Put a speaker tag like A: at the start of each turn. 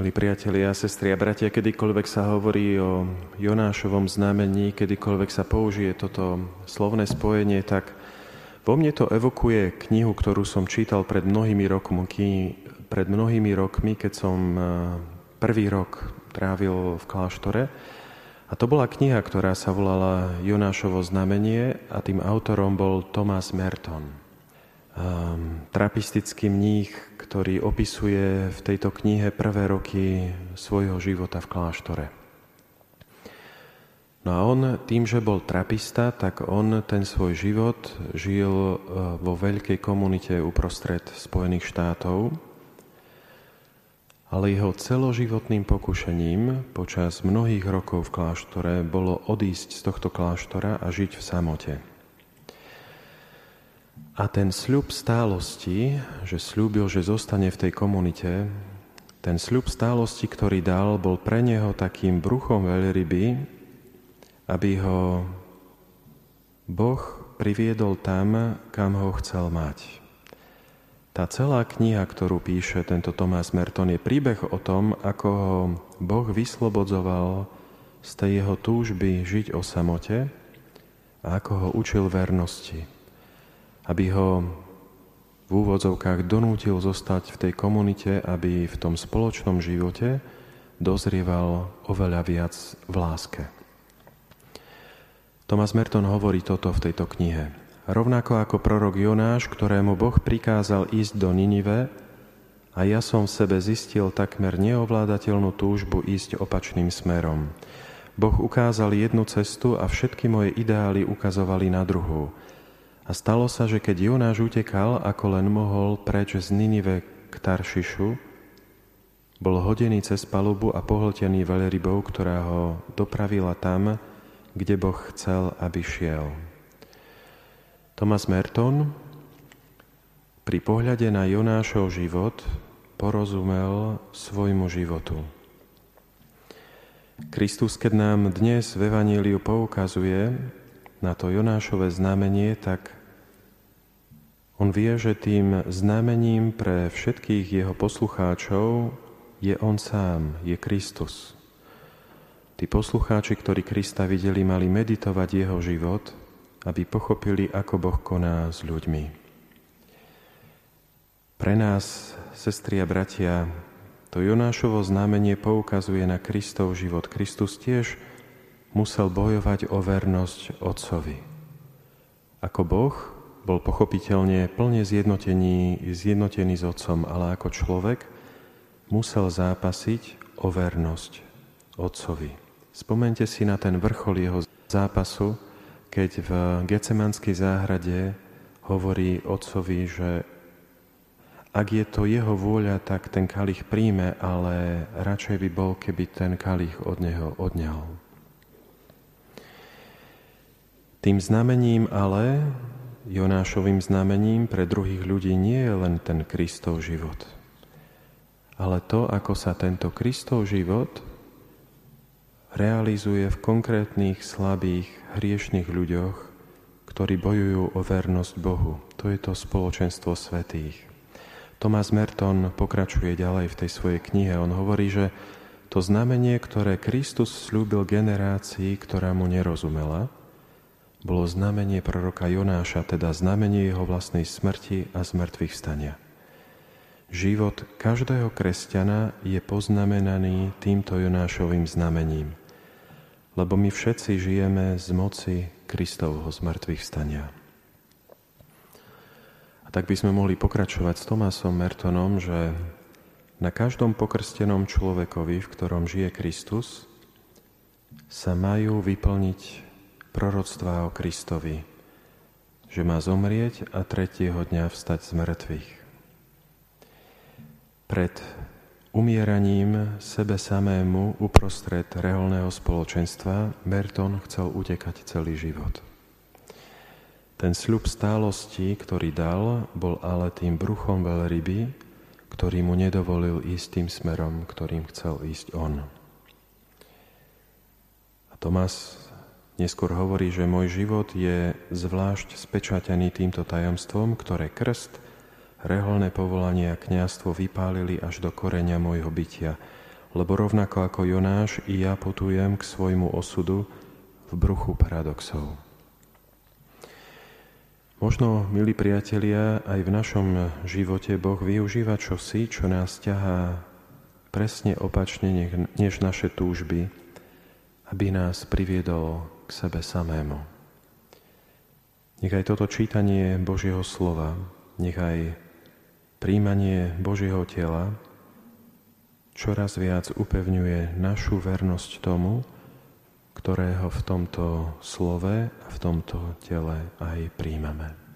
A: Milí priatelia sestri a bratia, kedykoľvek sa hovorí o Jonášovom znamení, kedykoľvek sa použije toto slovné spojenie, tak vo mne to evokuje knihu, ktorú som čítal pred mnohými rokmi, pred mnohými rokmi, keď som e, prvý rok trávil v kláštore. A to bola kniha, ktorá sa volala Jonášovo znamenie a tým autorom bol Thomas Merton trapistický mních, ktorý opisuje v tejto knihe prvé roky svojho života v kláštore. No a on tým, že bol trapista, tak on ten svoj život žil e, vo veľkej komunite uprostred Spojených štátov, ale jeho celoživotným pokušením počas mnohých rokov v kláštore bolo odísť z tohto kláštora a žiť v samote. A ten sľub stálosti, že slúbil, že zostane v tej komunite, ten sľub stálosti, ktorý dal, bol pre neho takým bruchom veľryby, aby ho Boh priviedol tam, kam ho chcel mať. Tá celá kniha, ktorú píše tento Tomás Merton, je príbeh o tom, ako ho Boh vyslobodzoval z tej jeho túžby žiť o samote a ako ho učil vernosti aby ho v úvodzovkách donútil zostať v tej komunite, aby v tom spoločnom živote dozrieval oveľa viac v láske. Thomas Merton hovorí toto v tejto knihe. Rovnako ako prorok Jonáš, ktorému Boh prikázal ísť do Ninive, a ja som v sebe zistil takmer neovládateľnú túžbu ísť opačným smerom. Boh ukázal jednu cestu a všetky moje ideály ukazovali na druhú. A stalo sa, že keď Jonáš utekal, ako len mohol preč z Ninive k Taršišu, bol hodený cez palubu a pohltený veľrybou, ktorá ho dopravila tam, kde Boh chcel, aby šiel. Thomas Merton pri pohľade na Jonášov život porozumel svojmu životu. Kristus, keď nám dnes v Evaníliu poukazuje na to Jonášové znamenie, tak on vie, že tým znamením pre všetkých jeho poslucháčov je on sám, je Kristus. Tí poslucháči, ktorí Krista videli, mali meditovať jeho život, aby pochopili, ako Boh koná s ľuďmi. Pre nás, sestri a bratia, to Jonášovo znamenie poukazuje na Kristov život. Kristus tiež musel bojovať o vernosť Otcovi. Ako Boh bol pochopiteľne plne zjednotený, zjednotený s Otcom, ale ako človek musel zápasiť o vernosť Otcovi. Spomente si na ten vrchol jeho zápasu, keď v Gecemanskej záhrade hovorí Otcovi, že ak je to jeho vôľa, tak ten kalich príjme, ale radšej by bol, keby ten kalich od neho odňal. Tým znamením ale Jonášovým znamením pre druhých ľudí nie je len ten Kristov život, ale to, ako sa tento Kristov život realizuje v konkrétnych, slabých, hriešných ľuďoch, ktorí bojujú o vernosť Bohu. To je to spoločenstvo svetých. Tomás Merton pokračuje ďalej v tej svojej knihe. On hovorí, že to znamenie, ktoré Kristus slúbil generácii, ktorá mu nerozumela, bolo znamenie proroka Jonáša, teda znamenie jeho vlastnej smrti a zmrtvých stania. Život každého kresťana je poznamenaný týmto Jonášovým znamením, lebo my všetci žijeme z moci Kristovho zmrtvých stania. A tak by sme mohli pokračovať s Tomásom Mertonom, že na každom pokrstenom človekovi, v ktorom žije Kristus, sa majú vyplniť proroctvá o Kristovi, že má zomrieť a tretieho dňa vstať z mŕtvych. Pred umieraním sebe samému uprostred reholného spoločenstva Merton chcel utekať celý život. Ten sľub stálosti, ktorý dal, bol ale tým bruchom veľryby, ktorý mu nedovolil ísť tým smerom, ktorým chcel ísť on. A Tomás Neskôr hovorí, že môj život je zvlášť spečatený týmto tajomstvom, ktoré krst, reholné povolanie a kniastvo vypálili až do koreňa môjho bytia lebo rovnako ako Jonáš i ja putujem k svojmu osudu v bruchu paradoxov. Možno, milí priatelia, aj v našom živote Boh využíva čosi, čo nás ťahá presne opačne než naše túžby, aby nás priviedol k sebe samému. Nechaj toto čítanie Božieho slova, nechaj príjmanie Božieho tela čoraz viac upevňuje našu vernosť tomu, ktorého v tomto slove a v tomto tele aj príjmame.